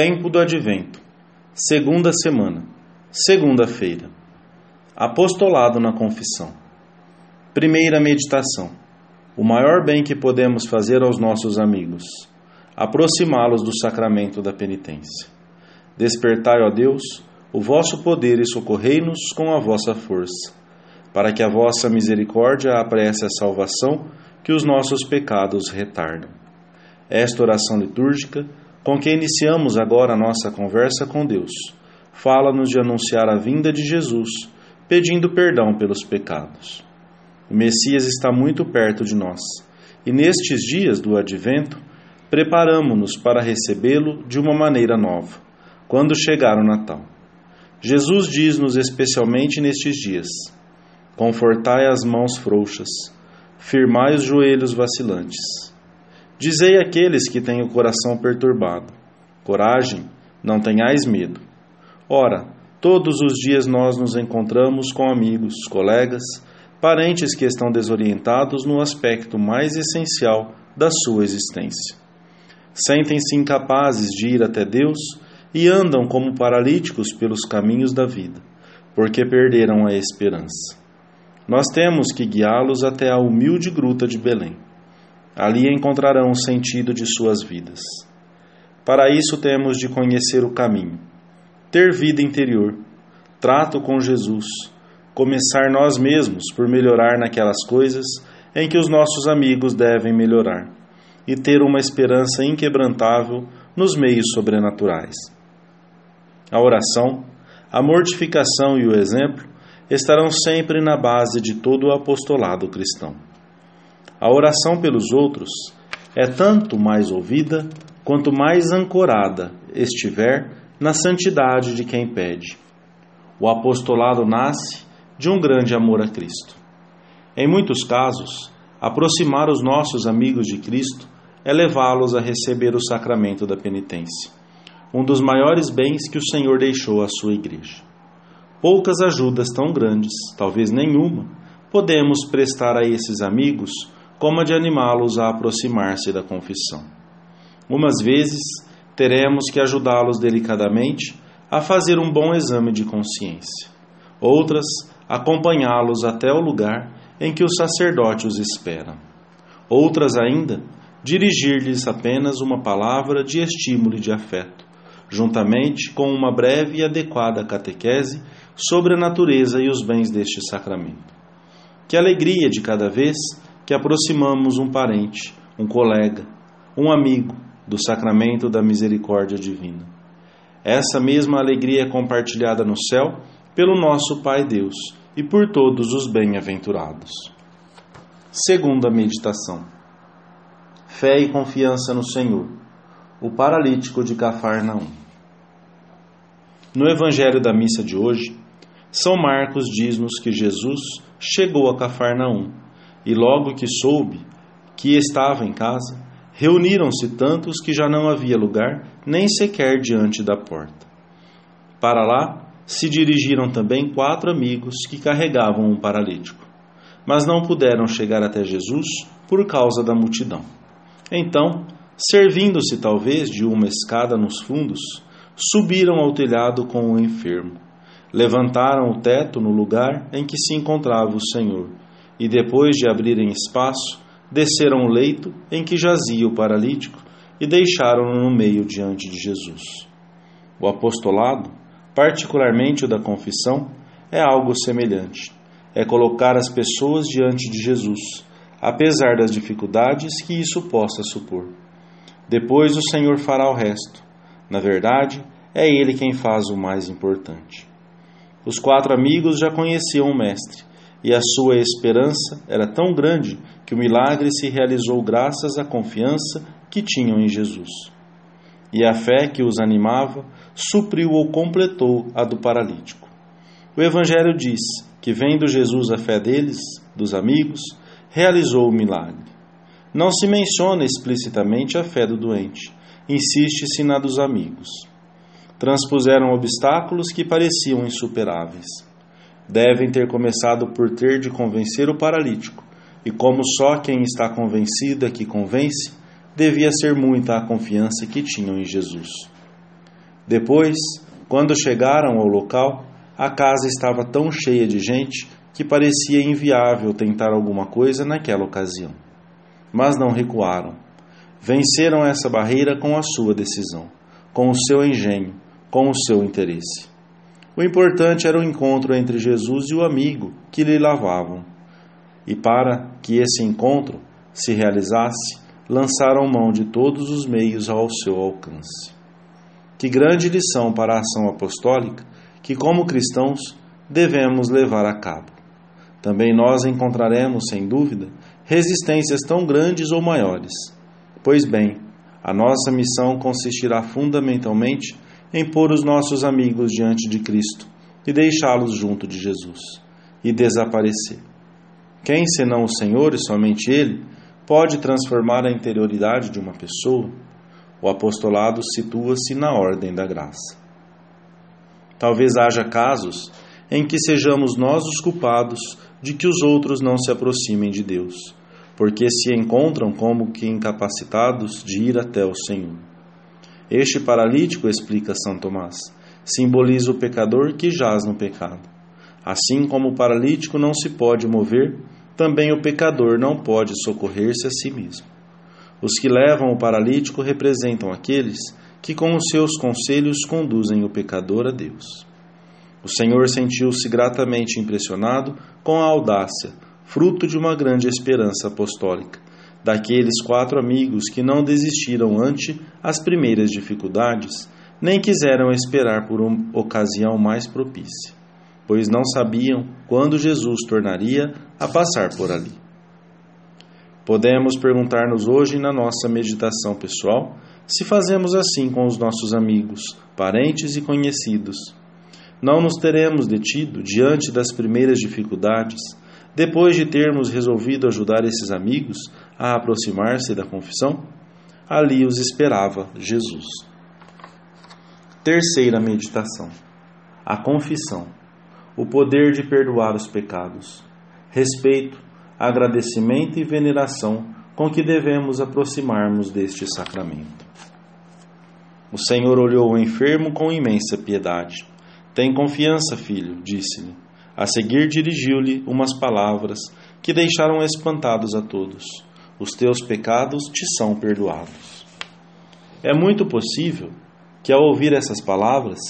Tempo do Advento, segunda semana, segunda-feira. Apostolado na Confissão. Primeira meditação. O maior bem que podemos fazer aos nossos amigos, aproximá-los do sacramento da penitência. Despertai, ó Deus, o vosso poder e socorrei-nos com a vossa força, para que a vossa misericórdia apresse a salvação que os nossos pecados retardam. Esta oração litúrgica com que iniciamos agora a nossa conversa com Deus. Fala-nos de anunciar a vinda de Jesus, pedindo perdão pelos pecados. O Messias está muito perto de nós e nestes dias do advento, preparamo-nos para recebê-lo de uma maneira nova, quando chegar o Natal. Jesus diz-nos especialmente nestes dias: Confortai as mãos frouxas, firmai os joelhos vacilantes Dizei àqueles que têm o coração perturbado: Coragem, não tenhais medo. Ora, todos os dias nós nos encontramos com amigos, colegas, parentes que estão desorientados no aspecto mais essencial da sua existência. Sentem-se incapazes de ir até Deus e andam como paralíticos pelos caminhos da vida, porque perderam a esperança. Nós temos que guiá-los até a humilde gruta de Belém Ali encontrarão o sentido de suas vidas. Para isso temos de conhecer o caminho, ter vida interior, trato com Jesus, começar nós mesmos por melhorar naquelas coisas em que os nossos amigos devem melhorar e ter uma esperança inquebrantável nos meios sobrenaturais. A oração, a mortificação e o exemplo estarão sempre na base de todo o apostolado cristão. A oração pelos outros é tanto mais ouvida quanto mais ancorada estiver na santidade de quem pede. O apostolado nasce de um grande amor a Cristo. Em muitos casos, aproximar os nossos amigos de Cristo é levá-los a receber o sacramento da penitência, um dos maiores bens que o Senhor deixou à sua igreja. Poucas ajudas tão grandes, talvez nenhuma, podemos prestar a esses amigos como a de animá-los a aproximar-se da confissão. Umas vezes teremos que ajudá-los delicadamente a fazer um bom exame de consciência. Outras, acompanhá-los até o lugar em que o sacerdote os espera. Outras ainda, dirigir-lhes apenas uma palavra de estímulo e de afeto, juntamente com uma breve e adequada catequese sobre a natureza e os bens deste sacramento. Que alegria de cada vez que aproximamos um parente, um colega, um amigo do sacramento da misericórdia divina. Essa mesma alegria é compartilhada no céu pelo nosso Pai Deus e por todos os bem-aventurados. Segunda meditação. Fé e confiança no Senhor. O paralítico de Cafarnaum. No evangelho da missa de hoje, São Marcos diz-nos que Jesus chegou a Cafarnaum e logo que soube que estava em casa, reuniram-se tantos que já não havia lugar nem sequer diante da porta. Para lá se dirigiram também quatro amigos que carregavam um paralítico, mas não puderam chegar até Jesus por causa da multidão. Então, servindo-se talvez de uma escada nos fundos, subiram ao telhado com o enfermo. Levantaram o teto no lugar em que se encontrava o Senhor e depois de abrirem espaço, desceram o leito em que jazia o paralítico e deixaram-no no meio diante de Jesus. O apostolado, particularmente o da confissão, é algo semelhante. É colocar as pessoas diante de Jesus, apesar das dificuldades que isso possa supor. Depois o Senhor fará o resto. Na verdade, é Ele quem faz o mais importante. Os quatro amigos já conheciam o Mestre e a sua esperança era tão grande que o milagre se realizou graças à confiança que tinham em Jesus. E a fé que os animava supriu ou completou a do paralítico. O Evangelho diz que, vendo Jesus a fé deles, dos amigos, realizou o milagre. Não se menciona explicitamente a fé do doente, insiste-se na dos amigos. Transpuseram obstáculos que pareciam insuperáveis devem ter começado por ter de convencer o paralítico, e como só quem está convencido é que convence, devia ser muita a confiança que tinham em Jesus. Depois, quando chegaram ao local, a casa estava tão cheia de gente que parecia inviável tentar alguma coisa naquela ocasião. Mas não recuaram. Venceram essa barreira com a sua decisão, com o seu engenho, com o seu interesse. O importante era o encontro entre Jesus e o amigo que lhe lavavam. E para que esse encontro se realizasse, lançaram mão de todos os meios ao seu alcance. Que grande lição para a ação apostólica que, como cristãos, devemos levar a cabo. Também nós encontraremos, sem dúvida, resistências tão grandes ou maiores. Pois bem, a nossa missão consistirá fundamentalmente em pôr os nossos amigos diante de Cristo e deixá-los junto de Jesus e desaparecer. Quem, senão o Senhor e somente Ele, pode transformar a interioridade de uma pessoa? O apostolado situa-se na ordem da graça. Talvez haja casos em que sejamos nós os culpados de que os outros não se aproximem de Deus, porque se encontram como que incapacitados de ir até o Senhor. Este paralítico, explica São Tomás, simboliza o pecador que jaz no pecado. Assim como o paralítico não se pode mover, também o pecador não pode socorrer-se a si mesmo. Os que levam o paralítico representam aqueles que com os seus conselhos conduzem o pecador a Deus. O Senhor sentiu-se gratamente impressionado com a audácia, fruto de uma grande esperança apostólica, daqueles quatro amigos que não desistiram ante as primeiras dificuldades, nem quiseram esperar por uma ocasião mais propícia, pois não sabiam quando Jesus tornaria a passar por ali. Podemos perguntar-nos hoje na nossa meditação pessoal se fazemos assim com os nossos amigos, parentes e conhecidos não nos teremos detido diante das primeiras dificuldades, depois de termos resolvido ajudar esses amigos a aproximar-se da confissão? Ali os esperava Jesus. Terceira meditação: a confissão, o poder de perdoar os pecados, respeito, agradecimento e veneração com que devemos aproximarmos deste sacramento. O Senhor olhou o enfermo com imensa piedade tem confiança, filho, disse-lhe. A seguir dirigiu-lhe umas palavras que deixaram espantados a todos. Os teus pecados te são perdoados. É muito possível que, ao ouvir essas palavras,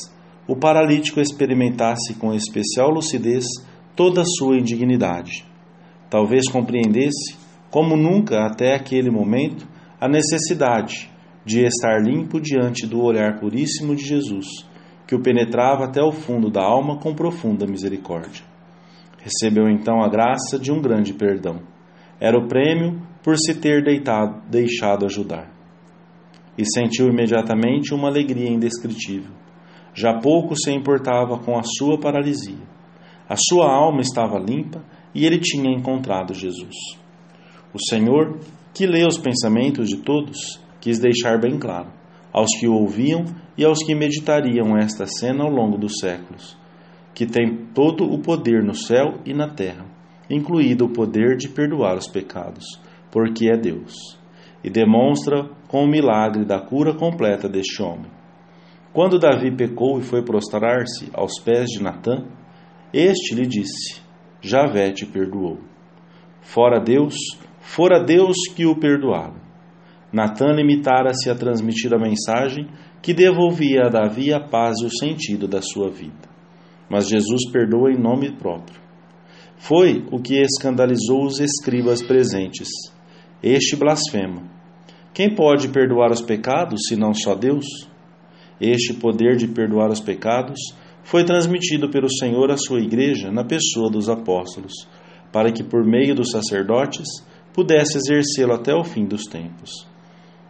o paralítico experimentasse com especial lucidez toda a sua indignidade. Talvez compreendesse, como nunca até aquele momento, a necessidade de estar limpo diante do olhar puríssimo de Jesus que o penetrava até o fundo da alma com profunda misericórdia. Recebeu então a graça de um grande perdão. Era o prêmio por se ter deitado, deixado ajudar. E sentiu imediatamente uma alegria indescritível. Já pouco se importava com a sua paralisia. A sua alma estava limpa e ele tinha encontrado Jesus. O Senhor, que lê os pensamentos de todos, quis deixar bem claro aos que o ouviam e aos que meditariam esta cena ao longo dos séculos, que tem todo o poder no céu e na terra, incluído o poder de perdoar os pecados, porque é Deus, e demonstra com o milagre da cura completa deste homem. Quando Davi pecou e foi prostrar-se aos pés de Natã, este lhe disse: Javé te perdoou. Fora Deus, fora Deus que o perdoara. Natan limitara-se a transmitir a mensagem que devolvia a Davi a paz e o sentido da sua vida. Mas Jesus perdoa em nome próprio. Foi o que escandalizou os escribas presentes. Este blasfema. Quem pode perdoar os pecados, senão só Deus? Este poder de perdoar os pecados foi transmitido pelo Senhor à sua igreja na pessoa dos apóstolos, para que por meio dos sacerdotes pudesse exercê-lo até o fim dos tempos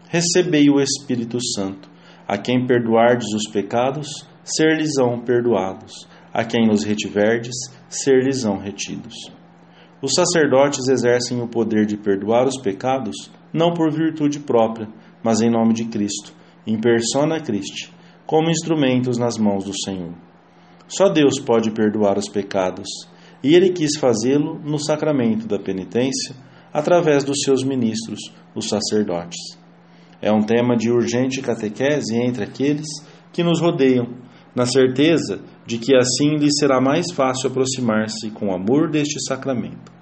recebei o Espírito Santo. A quem perdoardes os pecados, ser-lhes-ão perdoados. A quem os retiverdes, ser-lhes-ão retidos. Os sacerdotes exercem o poder de perdoar os pecados, não por virtude própria, mas em nome de Cristo, em persona Christi, como instrumentos nas mãos do Senhor. Só Deus pode perdoar os pecados, e ele quis fazê-lo no sacramento da penitência, através dos seus ministros, os sacerdotes. É um tema de urgente catequese entre aqueles que nos rodeiam, na certeza de que assim lhe será mais fácil aproximar-se com amor deste sacramento.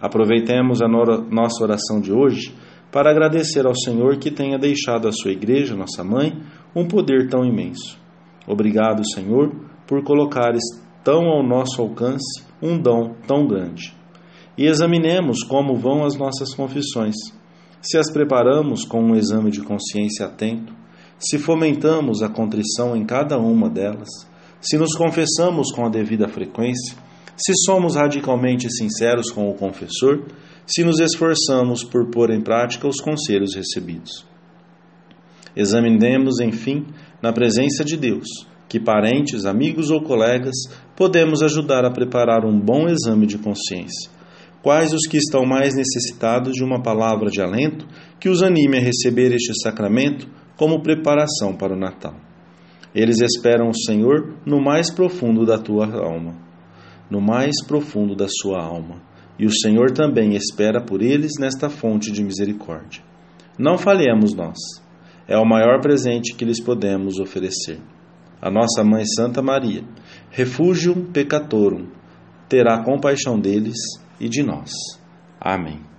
Aproveitemos a nossa oração de hoje para agradecer ao Senhor que tenha deixado à sua igreja, nossa mãe, um poder tão imenso. Obrigado, Senhor, por colocares tão ao nosso alcance um dom tão grande. E examinemos como vão as nossas confissões. Se as preparamos com um exame de consciência atento, se fomentamos a contrição em cada uma delas, se nos confessamos com a devida frequência, se somos radicalmente sinceros com o confessor, se nos esforçamos por pôr em prática os conselhos recebidos. Examinemos, enfim, na presença de Deus, que parentes, amigos ou colegas podemos ajudar a preparar um bom exame de consciência. Quais os que estão mais necessitados de uma palavra de alento que os anime a receber este sacramento como preparação para o Natal? Eles esperam o Senhor no mais profundo da tua alma, no mais profundo da sua alma, e o Senhor também espera por eles nesta fonte de misericórdia. Não falhemos nós. É o maior presente que lhes podemos oferecer. A nossa Mãe Santa Maria, refúgio peccatorum, terá compaixão deles e de nós. Amém.